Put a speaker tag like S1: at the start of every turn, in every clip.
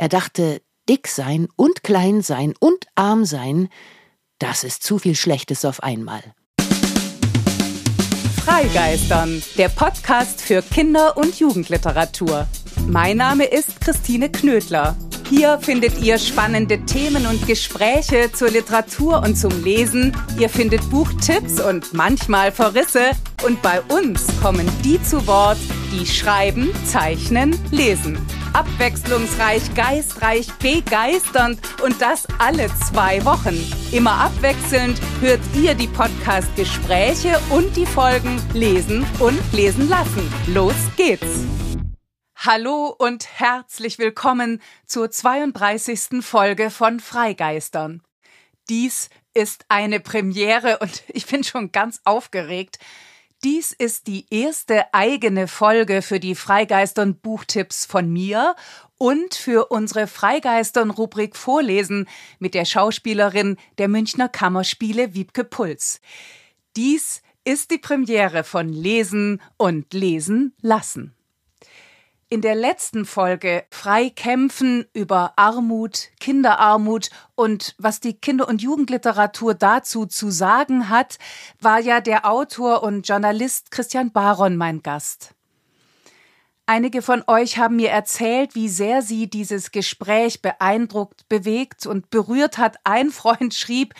S1: Er dachte, dick sein und klein sein und arm sein, das ist zu viel Schlechtes auf einmal.
S2: Freigeistern, der Podcast für Kinder- und Jugendliteratur. Mein Name ist Christine Knödler. Hier findet ihr spannende Themen und Gespräche zur Literatur und zum Lesen. Ihr findet Buchtipps und manchmal Verrisse. Und bei uns kommen die zu Wort, die schreiben, zeichnen, lesen. Abwechslungsreich, geistreich, begeisternd und das alle zwei Wochen. Immer abwechselnd hört ihr die Podcast-Gespräche und die Folgen lesen und lesen lassen. Los geht's! Hallo und herzlich willkommen zur 32. Folge von Freigeistern. Dies ist eine Premiere und ich bin schon ganz aufgeregt. Dies ist die erste eigene Folge für die Freigeistern Buchtipps von mir und für unsere Freigeistern Rubrik Vorlesen mit der Schauspielerin der Münchner Kammerspiele Wiebke Puls. Dies ist die Premiere von Lesen und Lesen lassen. In der letzten Folge Frei kämpfen über Armut, Kinderarmut und was die Kinder- und Jugendliteratur dazu zu sagen hat, war ja der Autor und Journalist Christian Baron mein Gast. Einige von euch haben mir erzählt, wie sehr sie dieses Gespräch beeindruckt, bewegt und berührt hat. Ein Freund schrieb,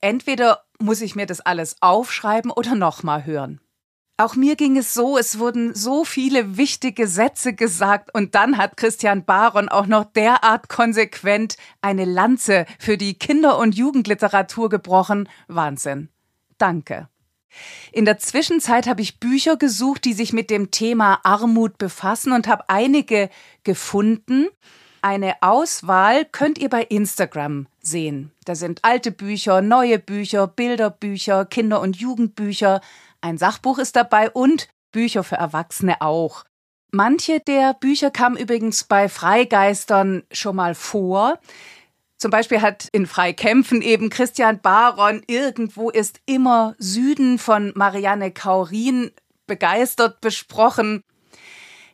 S2: entweder muss ich mir das alles aufschreiben oder nochmal hören. Auch mir ging es so, es wurden so viele wichtige Sätze gesagt und dann hat Christian Baron auch noch derart konsequent eine Lanze für die Kinder- und Jugendliteratur gebrochen. Wahnsinn. Danke. In der Zwischenzeit habe ich Bücher gesucht, die sich mit dem Thema Armut befassen und habe einige gefunden. Eine Auswahl könnt ihr bei Instagram sehen. Da sind alte Bücher, neue Bücher, Bilderbücher, Kinder- und Jugendbücher, ein Sachbuch ist dabei und Bücher für Erwachsene auch. Manche der Bücher kamen übrigens bei Freigeistern schon mal vor. Zum Beispiel hat in Freikämpfen eben Christian Baron Irgendwo ist immer Süden von Marianne Kaurin begeistert besprochen.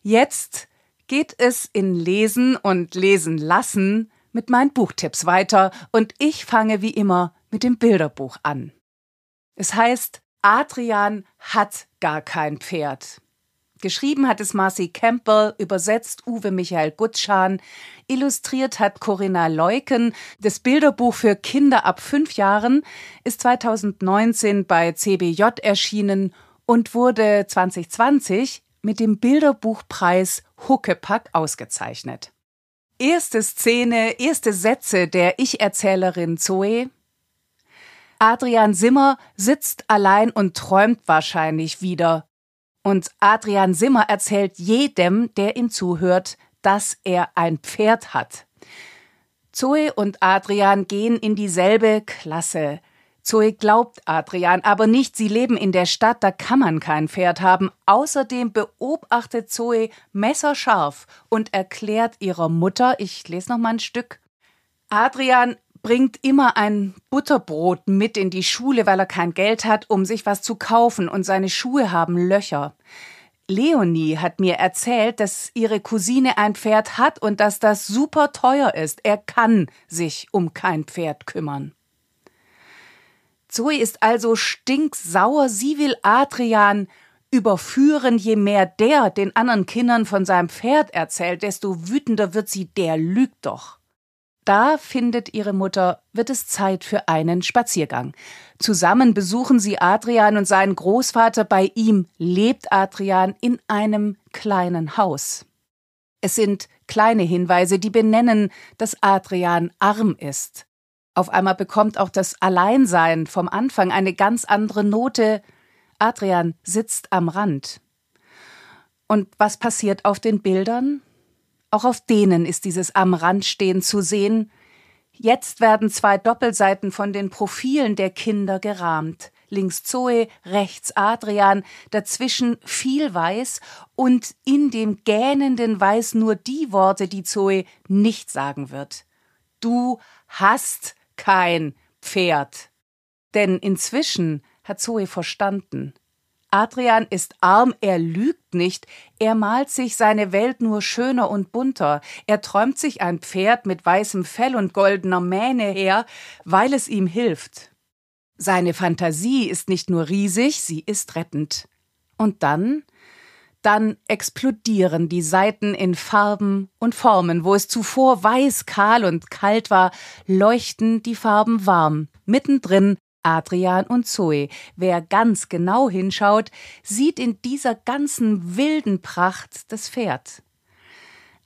S2: Jetzt geht es in Lesen und Lesen lassen mit meinen Buchtipps weiter und ich fange wie immer mit dem Bilderbuch an. Es heißt Adrian hat gar kein Pferd. Geschrieben hat es Marcy Campbell, übersetzt Uwe Michael Gutschan, illustriert hat Corinna Leuken. Das Bilderbuch für Kinder ab fünf Jahren ist 2019 bei CBJ erschienen und wurde 2020 mit dem Bilderbuchpreis Huckepack ausgezeichnet. Erste Szene, erste Sätze der Ich-Erzählerin Zoe. Adrian Simmer sitzt allein und träumt wahrscheinlich wieder. Und Adrian Simmer erzählt jedem, der ihm zuhört, dass er ein Pferd hat. Zoe und Adrian gehen in dieselbe Klasse. Zoe glaubt Adrian aber nicht, sie leben in der Stadt, da kann man kein Pferd haben. Außerdem beobachtet Zoe messerscharf und erklärt ihrer Mutter, ich lese noch mal ein Stück, Adrian bringt immer ein Butterbrot mit in die Schule, weil er kein Geld hat, um sich was zu kaufen, und seine Schuhe haben Löcher. Leonie hat mir erzählt, dass ihre Cousine ein Pferd hat und dass das super teuer ist. Er kann sich um kein Pferd kümmern. Zoe ist also stinksauer. Sie will Adrian überführen. Je mehr der den anderen Kindern von seinem Pferd erzählt, desto wütender wird sie. Der lügt doch. Da findet ihre Mutter, wird es Zeit für einen Spaziergang. Zusammen besuchen sie Adrian und seinen Großvater. Bei ihm lebt Adrian in einem kleinen Haus. Es sind kleine Hinweise, die benennen, dass Adrian arm ist. Auf einmal bekommt auch das Alleinsein vom Anfang eine ganz andere Note. Adrian sitzt am Rand. Und was passiert auf den Bildern? Auch auf denen ist dieses am Rand stehen zu sehen. Jetzt werden zwei Doppelseiten von den Profilen der Kinder gerahmt. Links Zoe, rechts Adrian, dazwischen viel Weiß und in dem gähnenden Weiß nur die Worte, die Zoe nicht sagen wird. Du hast kein Pferd. Denn inzwischen hat Zoe verstanden. Adrian ist arm, er lügt nicht, er malt sich seine Welt nur schöner und bunter, er träumt sich ein Pferd mit weißem Fell und goldener Mähne her, weil es ihm hilft. Seine Fantasie ist nicht nur riesig, sie ist rettend. Und dann dann explodieren die Seiten in Farben und Formen. Wo es zuvor weiß, kahl und kalt war, leuchten die Farben warm. Mittendrin Adrian und Zoe. Wer ganz genau hinschaut, sieht in dieser ganzen wilden Pracht das Pferd.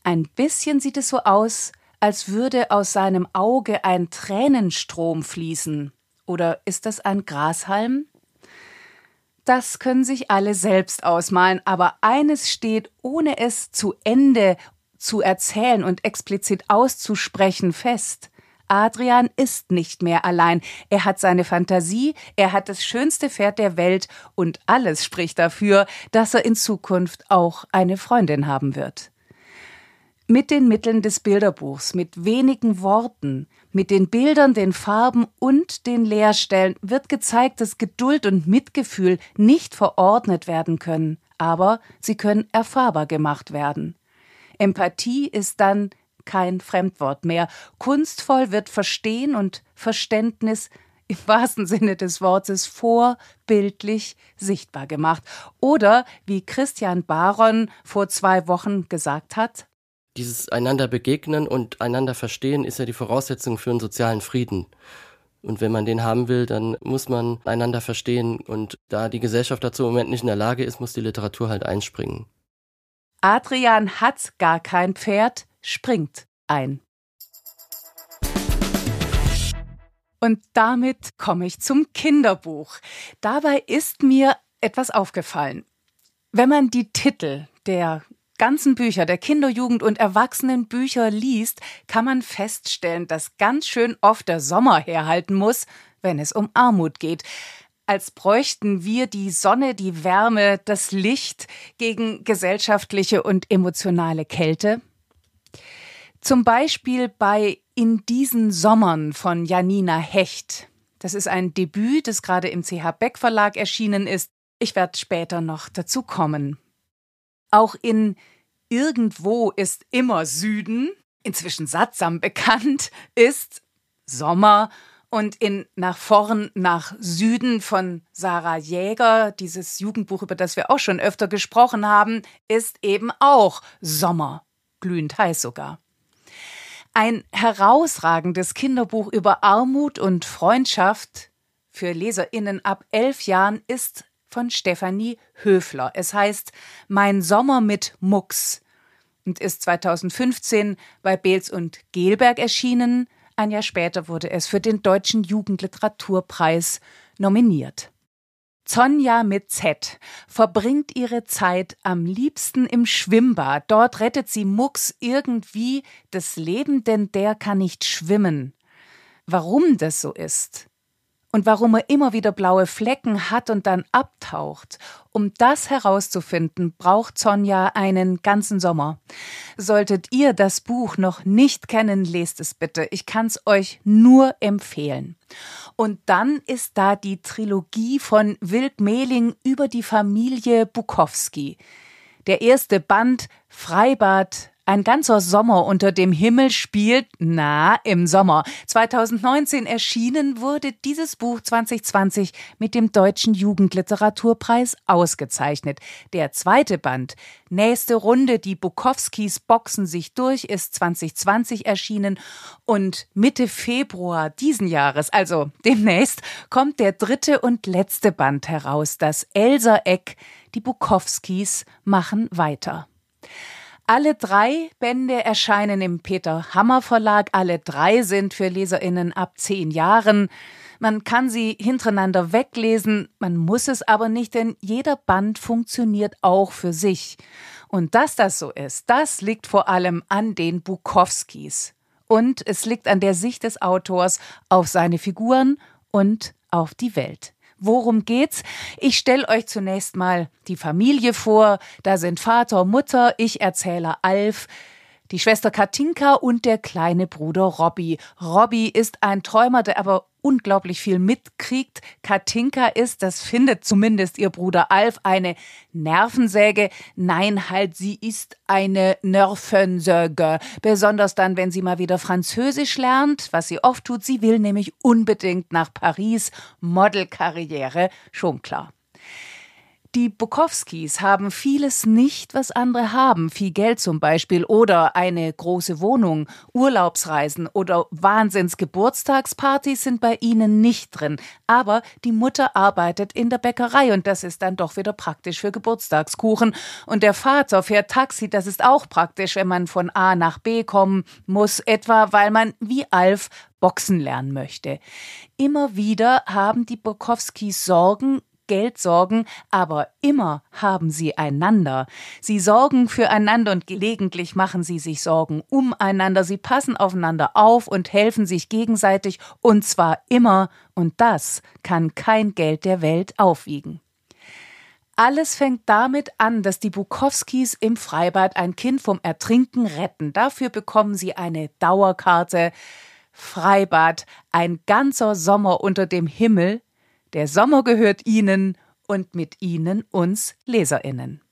S2: Ein bisschen sieht es so aus, als würde aus seinem Auge ein Tränenstrom fließen. Oder ist das ein Grashalm? Das können sich alle selbst ausmalen, aber eines steht, ohne es zu Ende zu erzählen und explizit auszusprechen, fest. Adrian ist nicht mehr allein. Er hat seine Fantasie, er hat das schönste Pferd der Welt und alles spricht dafür, dass er in Zukunft auch eine Freundin haben wird. Mit den Mitteln des Bilderbuchs, mit wenigen Worten, mit den Bildern, den Farben und den Leerstellen wird gezeigt, dass Geduld und Mitgefühl nicht verordnet werden können, aber sie können erfahrbar gemacht werden. Empathie ist dann kein Fremdwort mehr. Kunstvoll wird Verstehen und Verständnis im wahrsten Sinne des Wortes vorbildlich sichtbar gemacht. Oder, wie Christian Baron vor zwei Wochen gesagt hat,
S3: dieses einander begegnen und einander verstehen ist ja die Voraussetzung für einen sozialen Frieden. Und wenn man den haben will, dann muss man einander verstehen. Und da die Gesellschaft dazu im Moment nicht in der Lage ist, muss die Literatur halt einspringen.
S2: Adrian hat gar kein Pferd, springt ein. Und damit komme ich zum Kinderbuch. Dabei ist mir etwas aufgefallen. Wenn man die Titel der ganzen Bücher, der Kinder-, Jugend- und Erwachsenenbücher liest, kann man feststellen, dass ganz schön oft der Sommer herhalten muss, wenn es um Armut geht. Als bräuchten wir die Sonne, die Wärme, das Licht gegen gesellschaftliche und emotionale Kälte. Zum Beispiel bei In diesen Sommern von Janina Hecht. Das ist ein Debüt, das gerade im CH Beck Verlag erschienen ist. Ich werde später noch dazu kommen. Auch in Irgendwo ist immer Süden, inzwischen sattsam bekannt, ist Sommer und in Nach vorn nach Süden von Sarah Jäger, dieses Jugendbuch, über das wir auch schon öfter gesprochen haben, ist eben auch Sommer, glühend heiß sogar. Ein herausragendes Kinderbuch über Armut und Freundschaft für Leserinnen ab elf Jahren ist von Stefanie Höfler. Es heißt Mein Sommer mit Mucks und ist 2015 bei Beels und Gelberg erschienen. Ein Jahr später wurde es für den Deutschen Jugendliteraturpreis nominiert. Zonja mit Z verbringt ihre Zeit am liebsten im Schwimmbad. Dort rettet sie Mucks irgendwie das Leben, denn der kann nicht schwimmen. Warum das so ist, und warum er immer wieder blaue Flecken hat und dann abtaucht. Um das herauszufinden, braucht Sonja einen ganzen Sommer. Solltet ihr das Buch noch nicht kennen, lest es bitte. Ich kann es euch nur empfehlen. Und dann ist da die Trilogie von Wild Mehling über die Familie Bukowski. Der erste Band Freibad ein ganzer Sommer unter dem Himmel spielt, na, im Sommer. 2019 erschienen wurde dieses Buch 2020 mit dem Deutschen Jugendliteraturpreis ausgezeichnet. Der zweite Band, Nächste Runde, die Bukowskis boxen sich durch, ist 2020 erschienen und Mitte Februar diesen Jahres, also demnächst, kommt der dritte und letzte Band heraus, das Elser-Eck, die Bukowskis machen weiter. Alle drei Bände erscheinen im Peter Hammer Verlag. Alle drei sind für Leserinnen ab zehn Jahren. Man kann sie hintereinander weglesen, man muss es aber nicht, denn jeder Band funktioniert auch für sich. Und dass das so ist, das liegt vor allem an den Bukowskis. Und es liegt an der Sicht des Autors auf seine Figuren und auf die Welt. Worum geht's? Ich stelle euch zunächst mal die Familie vor. Da sind Vater, Mutter, ich Erzähler Alf. Die Schwester Katinka und der kleine Bruder Robby. Robby ist ein Träumer, der aber unglaublich viel mitkriegt. Katinka ist, das findet zumindest ihr Bruder Alf, eine Nervensäge. Nein, halt, sie ist eine Nervensäge. Besonders dann, wenn sie mal wieder Französisch lernt, was sie oft tut. Sie will nämlich unbedingt nach Paris. Modelkarriere, schon klar. Die Bukowskis haben vieles nicht, was andere haben. Viel Geld zum Beispiel oder eine große Wohnung, Urlaubsreisen oder Wahnsinnsgeburtstagspartys sind bei ihnen nicht drin. Aber die Mutter arbeitet in der Bäckerei und das ist dann doch wieder praktisch für Geburtstagskuchen. Und der Vater fährt Taxi, das ist auch praktisch, wenn man von A nach B kommen muss, etwa weil man wie Alf Boxen lernen möchte. Immer wieder haben die Bukowskis Sorgen, Geld sorgen, aber immer haben sie einander. Sie sorgen füreinander und gelegentlich machen sie sich Sorgen umeinander. Sie passen aufeinander auf und helfen sich gegenseitig und zwar immer und das kann kein Geld der Welt aufwiegen. Alles fängt damit an, dass die Bukowskis im Freibad ein Kind vom Ertrinken retten. Dafür bekommen sie eine Dauerkarte. Freibad, ein ganzer Sommer unter dem Himmel, der Sommer gehört Ihnen und mit Ihnen uns Leserinnen.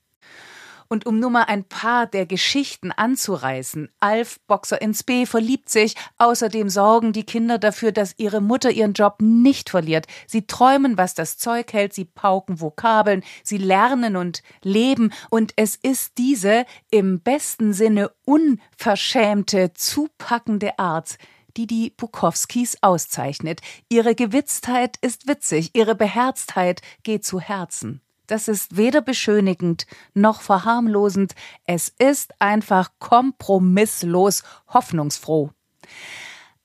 S2: Und um nur mal ein paar der Geschichten anzureißen, Alf, Boxer ins B, verliebt sich, außerdem sorgen die Kinder dafür, dass ihre Mutter ihren Job nicht verliert. Sie träumen, was das Zeug hält, sie pauken Vokabeln, sie lernen und leben, und es ist diese im besten Sinne unverschämte, zupackende Art, die die Bukowskis auszeichnet. Ihre Gewitztheit ist witzig, ihre Beherztheit geht zu Herzen. Das ist weder beschönigend noch verharmlosend, es ist einfach kompromisslos hoffnungsfroh.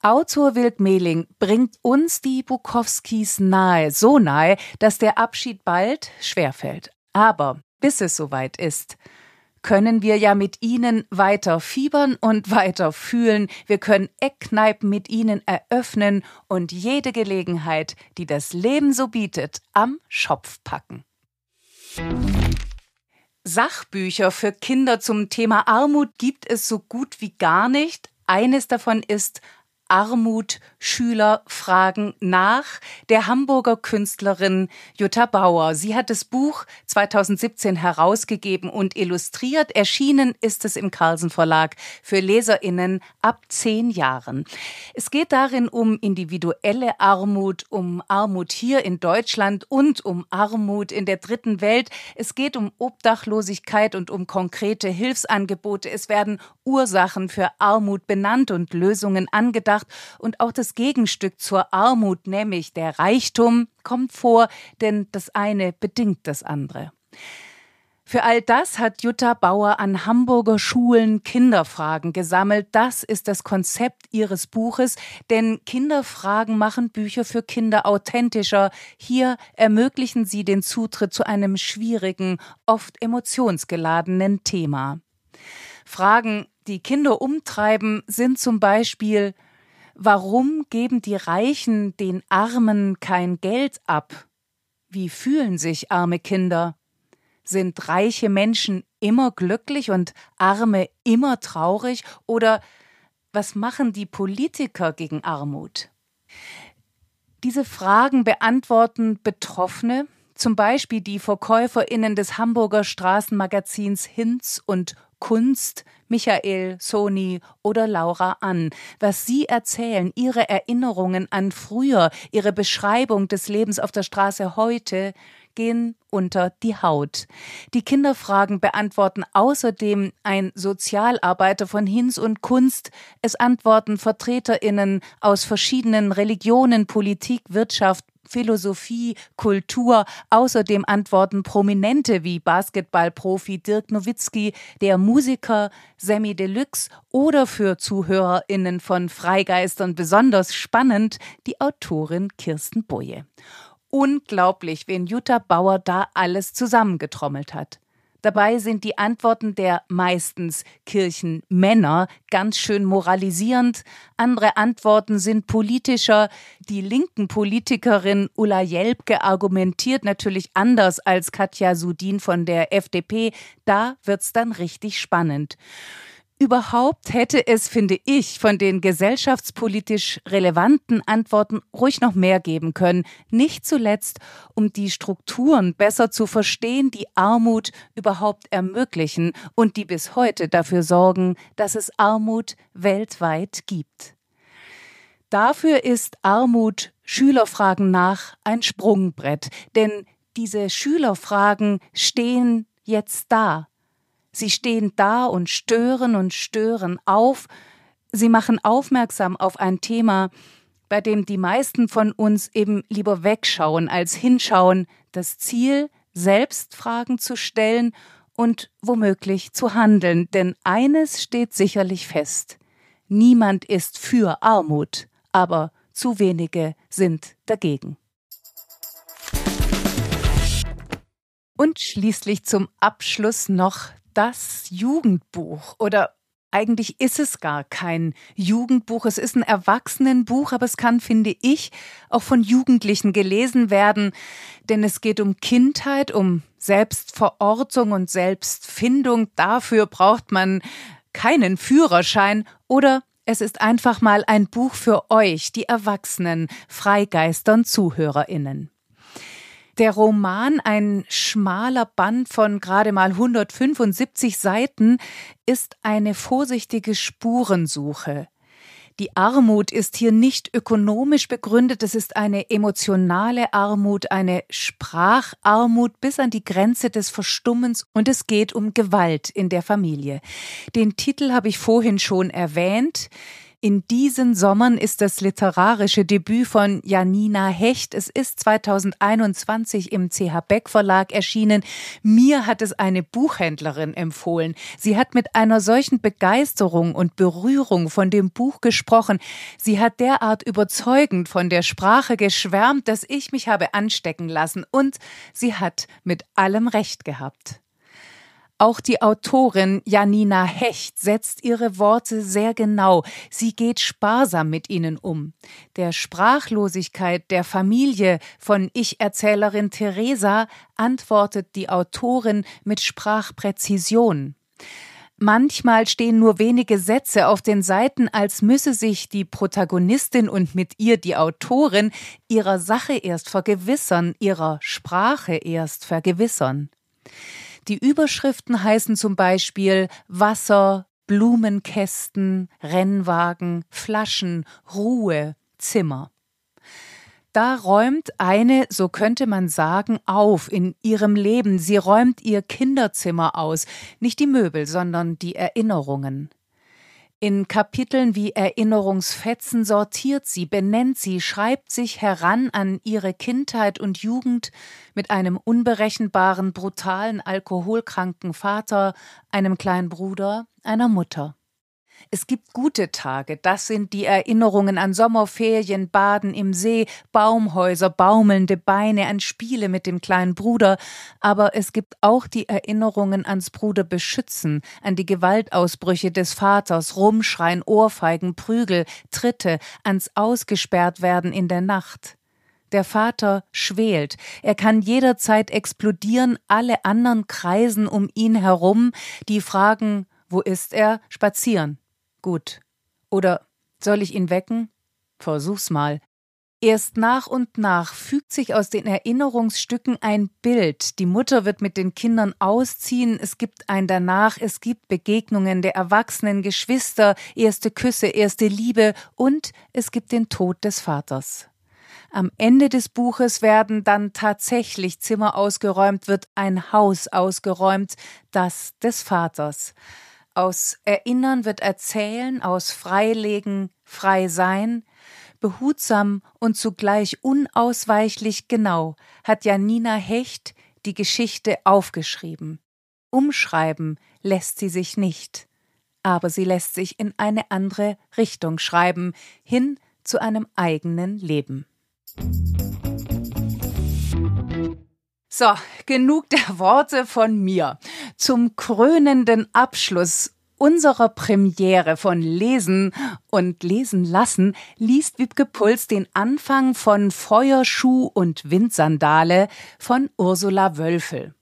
S2: Autor Wild Mehling bringt uns die Bukowskis nahe, so nahe, dass der Abschied bald schwerfällt. Aber bis es soweit ist, können wir ja mit ihnen weiter fiebern und weiter fühlen. Wir können Eckkneipen mit ihnen eröffnen und jede Gelegenheit, die das Leben so bietet, am Schopf packen. Sachbücher für Kinder zum Thema Armut gibt es so gut wie gar nicht. Eines davon ist Armut, Schüler fragen nach der Hamburger Künstlerin Jutta Bauer. Sie hat das Buch 2017 herausgegeben und illustriert. Erschienen ist es im Carlsen Verlag für LeserInnen ab zehn Jahren. Es geht darin um individuelle Armut, um Armut hier in Deutschland und um Armut in der dritten Welt. Es geht um Obdachlosigkeit und um konkrete Hilfsangebote. Es werden Ursachen für Armut benannt und Lösungen angedacht gedacht und auch das Gegenstück zur Armut, nämlich der Reichtum, kommt vor, denn das eine bedingt das andere. Für all das hat Jutta Bauer an Hamburger Schulen Kinderfragen gesammelt. Das ist das Konzept ihres Buches, denn Kinderfragen machen Bücher für Kinder authentischer. Hier ermöglichen sie den Zutritt zu einem schwierigen, oft emotionsgeladenen Thema. Fragen, die Kinder umtreiben, sind zum Beispiel Warum geben die Reichen den Armen kein Geld ab? Wie fühlen sich arme Kinder? Sind reiche Menschen immer glücklich und arme immer traurig? Oder was machen die Politiker gegen Armut? Diese Fragen beantworten Betroffene, zum Beispiel die VerkäuferInnen des Hamburger Straßenmagazins Hinz und Kunst, Michael, Soni oder Laura an, was sie erzählen, ihre Erinnerungen an früher, ihre Beschreibung des Lebens auf der Straße heute, gehen unter die Haut. Die Kinderfragen beantworten außerdem ein Sozialarbeiter von Hinz und Kunst, es antworten Vertreterinnen aus verschiedenen Religionen, Politik, Wirtschaft, Philosophie, Kultur. Außerdem antworten Prominente wie Basketballprofi Dirk Nowitzki, der Musiker Sammy Deluxe oder für ZuhörerInnen von Freigeistern besonders spannend die Autorin Kirsten Boje. Unglaublich, wen Jutta Bauer da alles zusammengetrommelt hat. Dabei sind die Antworten der meistens Kirchenmänner ganz schön moralisierend. Andere Antworten sind politischer. Die linken Politikerin Ulla Jelbke argumentiert natürlich anders als Katja Sudin von der FDP. Da wird's dann richtig spannend. Überhaupt hätte es, finde ich, von den gesellschaftspolitisch relevanten Antworten ruhig noch mehr geben können, nicht zuletzt, um die Strukturen besser zu verstehen, die Armut überhaupt ermöglichen und die bis heute dafür sorgen, dass es Armut weltweit gibt. Dafür ist Armut Schülerfragen nach ein Sprungbrett, denn diese Schülerfragen stehen jetzt da. Sie stehen da und stören und stören auf. Sie machen aufmerksam auf ein Thema, bei dem die meisten von uns eben lieber wegschauen als hinschauen, das Ziel, selbst Fragen zu stellen und womöglich zu handeln. Denn eines steht sicherlich fest. Niemand ist für Armut, aber zu wenige sind dagegen. Und schließlich zum Abschluss noch das Jugendbuch oder eigentlich ist es gar kein Jugendbuch, es ist ein Erwachsenenbuch, aber es kann, finde ich, auch von Jugendlichen gelesen werden, denn es geht um Kindheit, um Selbstverortung und Selbstfindung. Dafür braucht man keinen Führerschein oder es ist einfach mal ein Buch für euch, die Erwachsenen, Freigeistern, Zuhörerinnen. Der Roman, ein schmaler Band von gerade mal 175 Seiten, ist eine vorsichtige Spurensuche. Die Armut ist hier nicht ökonomisch begründet, es ist eine emotionale Armut, eine Spracharmut bis an die Grenze des Verstummens und es geht um Gewalt in der Familie. Den Titel habe ich vorhin schon erwähnt. In diesen Sommern ist das literarische Debüt von Janina Hecht. Es ist 2021 im CH Beck Verlag erschienen. Mir hat es eine Buchhändlerin empfohlen. Sie hat mit einer solchen Begeisterung und Berührung von dem Buch gesprochen. Sie hat derart überzeugend von der Sprache geschwärmt, dass ich mich habe anstecken lassen. Und sie hat mit allem Recht gehabt. Auch die Autorin Janina Hecht setzt ihre Worte sehr genau. Sie geht sparsam mit ihnen um. Der Sprachlosigkeit der Familie von Ich-Erzählerin Theresa antwortet die Autorin mit Sprachpräzision. Manchmal stehen nur wenige Sätze auf den Seiten, als müsse sich die Protagonistin und mit ihr die Autorin ihrer Sache erst vergewissern, ihrer Sprache erst vergewissern. Die Überschriften heißen zum Beispiel Wasser, Blumenkästen, Rennwagen, Flaschen, Ruhe, Zimmer. Da räumt eine, so könnte man sagen, auf in ihrem Leben. Sie räumt ihr Kinderzimmer aus, nicht die Möbel, sondern die Erinnerungen. In Kapiteln wie Erinnerungsfetzen sortiert sie, benennt sie, schreibt sich heran an ihre Kindheit und Jugend mit einem unberechenbaren, brutalen, alkoholkranken Vater, einem kleinen Bruder, einer Mutter. Es gibt gute Tage, das sind die Erinnerungen an Sommerferien, Baden im See, Baumhäuser, baumelnde Beine, an Spiele mit dem kleinen Bruder, aber es gibt auch die Erinnerungen ans Bruder beschützen, an die Gewaltausbrüche des Vaters, Rumschreien, Ohrfeigen, Prügel, Tritte, ans ausgesperrt werden in der Nacht. Der Vater schwelt, er kann jederzeit explodieren, alle anderen kreisen um ihn herum, die fragen, wo ist er? Spazieren. Gut. Oder soll ich ihn wecken? Versuch's mal. Erst nach und nach fügt sich aus den Erinnerungsstücken ein Bild. Die Mutter wird mit den Kindern ausziehen, es gibt ein danach, es gibt Begegnungen der erwachsenen Geschwister, erste Küsse, erste Liebe und es gibt den Tod des Vaters. Am Ende des Buches werden dann tatsächlich Zimmer ausgeräumt, wird ein Haus ausgeräumt, das des Vaters. Aus Erinnern wird Erzählen, aus Freilegen frei sein. Behutsam und zugleich unausweichlich genau hat Janina Hecht die Geschichte aufgeschrieben. Umschreiben lässt sie sich nicht, aber sie lässt sich in eine andere Richtung schreiben, hin zu einem eigenen Leben. So, genug der Worte von mir. Zum krönenden Abschluss unserer Premiere von Lesen und Lesen lassen liest Wiebke Puls den Anfang von Feuerschuh und Windsandale von Ursula Wölfel.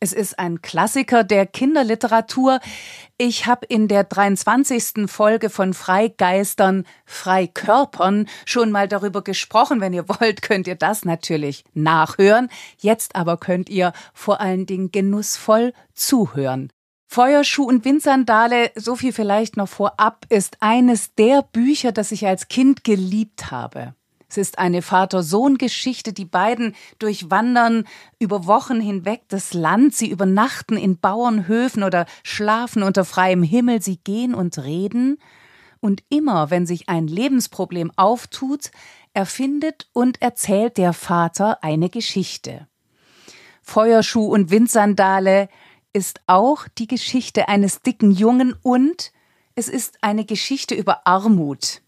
S2: Es ist ein Klassiker der Kinderliteratur. Ich habe in der 23. Folge von Freigeistern, Freikörpern schon mal darüber gesprochen. Wenn ihr wollt, könnt ihr das natürlich nachhören. Jetzt aber könnt ihr vor allen Dingen genussvoll zuhören. Feuerschuh und Windsandale, so viel vielleicht noch vorab, ist eines der Bücher, das ich als Kind geliebt habe. Es ist eine Vater-Sohn-Geschichte. Die beiden durchwandern über Wochen hinweg das Land. Sie übernachten in Bauernhöfen oder schlafen unter freiem Himmel. Sie gehen und reden. Und immer, wenn sich ein Lebensproblem auftut, erfindet und erzählt der Vater eine Geschichte. Feuerschuh und Windsandale ist auch die Geschichte eines dicken Jungen und es ist eine Geschichte über Armut.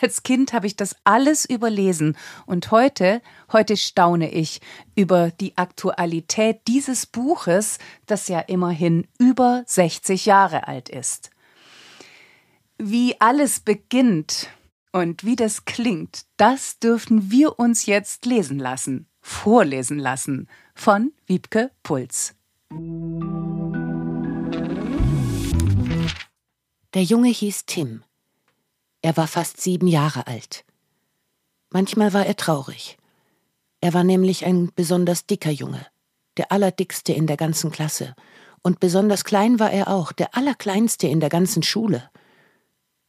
S2: Als Kind habe ich das alles überlesen und heute, heute staune ich über die Aktualität dieses Buches, das ja immerhin über 60 Jahre alt ist. Wie alles beginnt und wie das klingt, das dürfen wir uns jetzt lesen lassen, vorlesen lassen von Wiebke Puls.
S1: Der Junge hieß Tim. Er war fast sieben Jahre alt. Manchmal war er traurig. Er war nämlich ein besonders dicker Junge, der allerdickste in der ganzen Klasse. Und besonders klein war er auch, der allerkleinste in der ganzen Schule.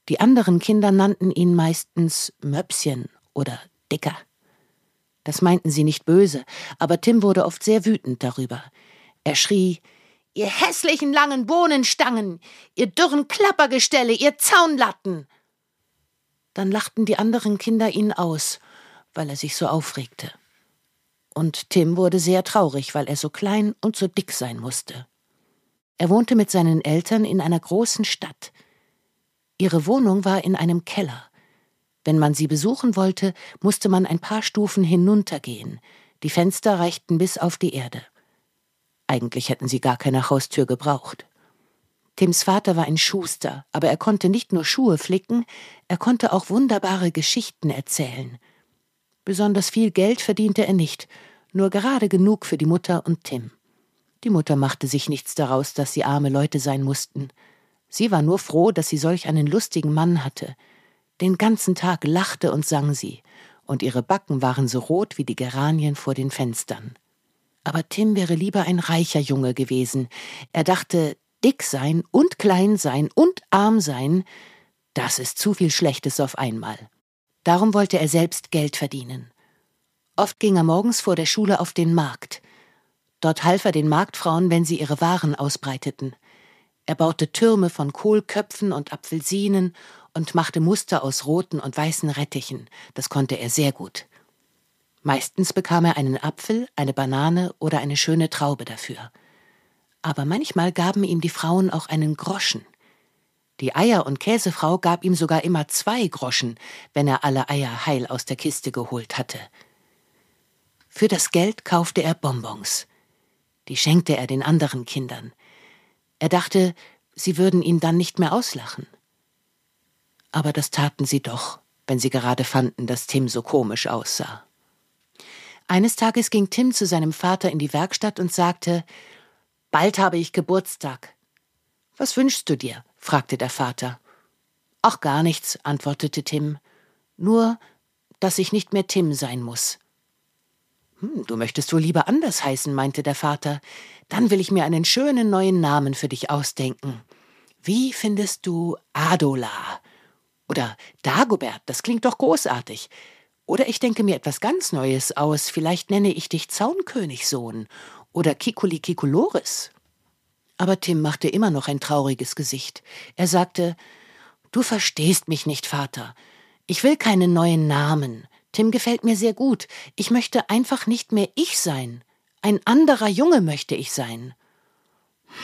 S1: Die anderen Kinder nannten ihn meistens Möpschen oder Dicker. Das meinten sie nicht böse, aber Tim wurde oft sehr wütend darüber. Er schrie Ihr hässlichen langen Bohnenstangen, ihr dürren Klappergestelle, ihr Zaunlatten. Dann lachten die anderen Kinder ihn aus, weil er sich so aufregte. Und Tim wurde sehr traurig, weil er so klein und so dick sein musste. Er wohnte mit seinen Eltern in einer großen Stadt. Ihre Wohnung war in einem Keller. Wenn man sie besuchen wollte, musste man ein paar Stufen hinuntergehen. Die Fenster reichten bis auf die Erde. Eigentlich hätten sie gar keine Haustür gebraucht. Tims Vater war ein Schuster, aber er konnte nicht nur Schuhe flicken, er konnte auch wunderbare Geschichten erzählen. Besonders viel Geld verdiente er nicht, nur gerade genug für die Mutter und Tim. Die Mutter machte sich nichts daraus, dass sie arme Leute sein mussten. Sie war nur froh, dass sie solch einen lustigen Mann hatte. Den ganzen Tag lachte und sang sie, und ihre Backen waren so rot wie die Geranien vor den Fenstern. Aber Tim wäre lieber ein reicher Junge gewesen. Er dachte, dick sein und klein sein und arm sein, das ist zu viel Schlechtes auf einmal. Darum wollte er selbst Geld verdienen. Oft ging er morgens vor der Schule auf den Markt. Dort half er den Marktfrauen, wenn sie ihre Waren ausbreiteten. Er baute Türme von Kohlköpfen und Apfelsinen und machte Muster aus roten und weißen Rettichen. Das konnte er sehr gut. Meistens bekam er einen Apfel, eine Banane oder eine schöne Traube dafür aber manchmal gaben ihm die Frauen auch einen Groschen. Die Eier- und Käsefrau gab ihm sogar immer zwei Groschen, wenn er alle Eier heil aus der Kiste geholt hatte. Für das Geld kaufte er Bonbons. Die schenkte er den anderen Kindern. Er dachte, sie würden ihn dann nicht mehr auslachen. Aber das taten sie doch, wenn sie gerade fanden, dass Tim so komisch aussah. Eines Tages ging Tim zu seinem Vater in die Werkstatt und sagte Bald habe ich Geburtstag. Was wünschst du dir? fragte der Vater. Ach gar nichts, antwortete Tim. Nur, dass ich nicht mehr Tim sein muss. Hm, du möchtest wohl lieber anders heißen, meinte der Vater. Dann will ich mir einen schönen neuen Namen für dich ausdenken. Wie findest du Adola? Oder Dagobert, das klingt doch großartig. Oder ich denke mir etwas ganz Neues aus. Vielleicht nenne ich dich Zaunkönigssohn oder Kikuli Kikuloris. Aber Tim machte immer noch ein trauriges Gesicht. Er sagte, Du verstehst mich nicht, Vater. Ich will keinen neuen Namen. Tim gefällt mir sehr gut. Ich möchte einfach nicht mehr ich sein. Ein anderer Junge möchte ich sein.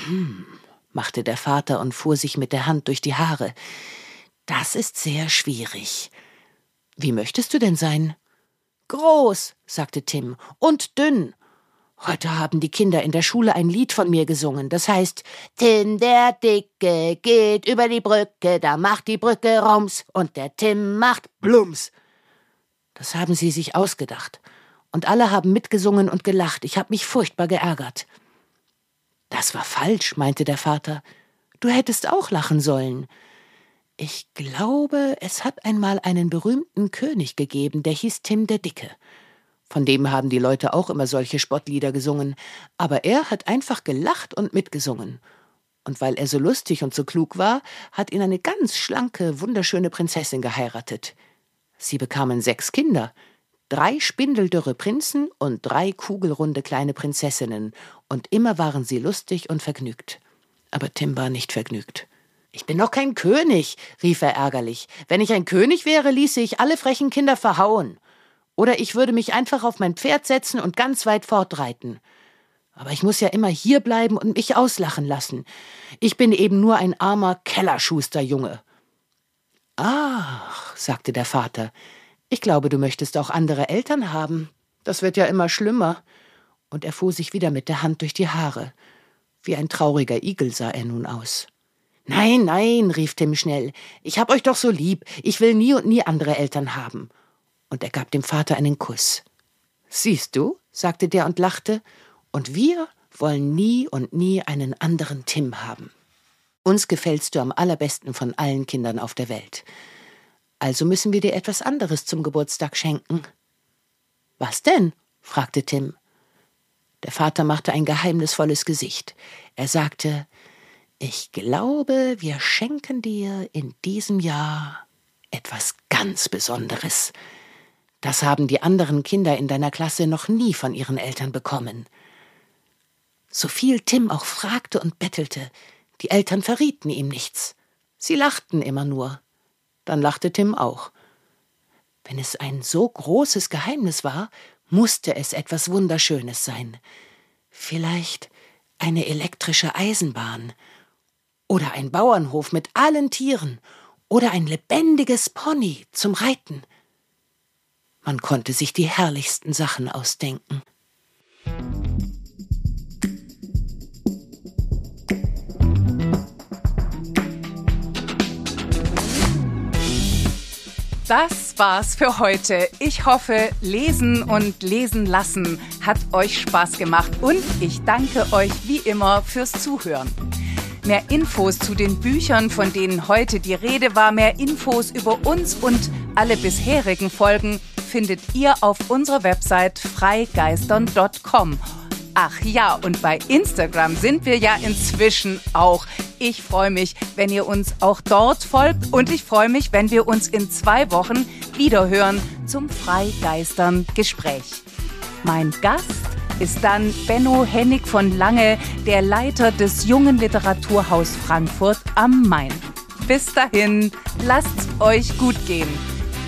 S1: Hm, machte der Vater und fuhr sich mit der Hand durch die Haare. Das ist sehr schwierig. Wie möchtest du denn sein? Groß, sagte Tim, und dünn Heute haben die Kinder in der Schule ein Lied von mir gesungen. Das heißt, Tim der Dicke geht über die Brücke, da macht die Brücke Rums und der Tim macht Plums. Das haben sie sich ausgedacht. Und alle haben mitgesungen und gelacht. Ich habe mich furchtbar geärgert. Das war falsch, meinte der Vater. Du hättest auch lachen sollen. Ich glaube, es hat einmal einen berühmten König gegeben, der hieß Tim der Dicke. Von dem haben die Leute auch immer solche Spottlieder gesungen, aber er hat einfach gelacht und mitgesungen. Und weil er so lustig und so klug war, hat ihn eine ganz schlanke, wunderschöne Prinzessin geheiratet. Sie bekamen sechs Kinder, drei spindeldürre Prinzen und drei kugelrunde kleine Prinzessinnen, und immer waren sie lustig und vergnügt. Aber Tim war nicht vergnügt. Ich bin doch kein König, rief er ärgerlich. Wenn ich ein König wäre, ließe ich alle frechen Kinder verhauen. Oder ich würde mich einfach auf mein Pferd setzen und ganz weit fortreiten. Aber ich muss ja immer hier bleiben und mich auslachen lassen. Ich bin eben nur ein armer Kellerschusterjunge. Ach, sagte der Vater, ich glaube, du möchtest auch andere Eltern haben. Das wird ja immer schlimmer. Und er fuhr sich wieder mit der Hand durch die Haare. Wie ein trauriger Igel sah er nun aus. Nein, nein, rief Tim schnell. Ich hab euch doch so lieb. Ich will nie und nie andere Eltern haben. Und er gab dem Vater einen Kuss. Siehst du, sagte der und lachte, und wir wollen nie und nie einen anderen Tim haben. Uns gefällst du am allerbesten von allen Kindern auf der Welt. Also müssen wir dir etwas anderes zum Geburtstag schenken. Was denn? fragte Tim. Der Vater machte ein geheimnisvolles Gesicht. Er sagte Ich glaube, wir schenken dir in diesem Jahr etwas ganz Besonderes. Das haben die anderen Kinder in deiner Klasse noch nie von ihren Eltern bekommen. So viel Tim auch fragte und bettelte, die Eltern verrieten ihm nichts. Sie lachten immer nur. Dann lachte Tim auch. Wenn es ein so großes Geheimnis war, musste es etwas Wunderschönes sein. Vielleicht eine elektrische Eisenbahn oder ein Bauernhof mit allen Tieren oder ein lebendiges Pony zum Reiten. Man konnte sich die herrlichsten Sachen ausdenken.
S2: Das war's für heute. Ich hoffe, lesen und lesen lassen hat euch Spaß gemacht und ich danke euch wie immer fürs Zuhören. Mehr Infos zu den Büchern, von denen heute die Rede war, mehr Infos über uns und alle bisherigen Folgen findet ihr auf unserer Website freigeistern.com Ach ja, und bei Instagram sind wir ja inzwischen auch. Ich freue mich, wenn ihr uns auch dort folgt und ich freue mich, wenn wir uns in zwei Wochen wiederhören zum Freigeistern Gespräch. Mein Gast ist dann Benno Hennig von Lange, der Leiter des Jungen Literaturhaus Frankfurt am Main. Bis dahin, lasst's euch gut gehen.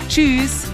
S2: Tschüss.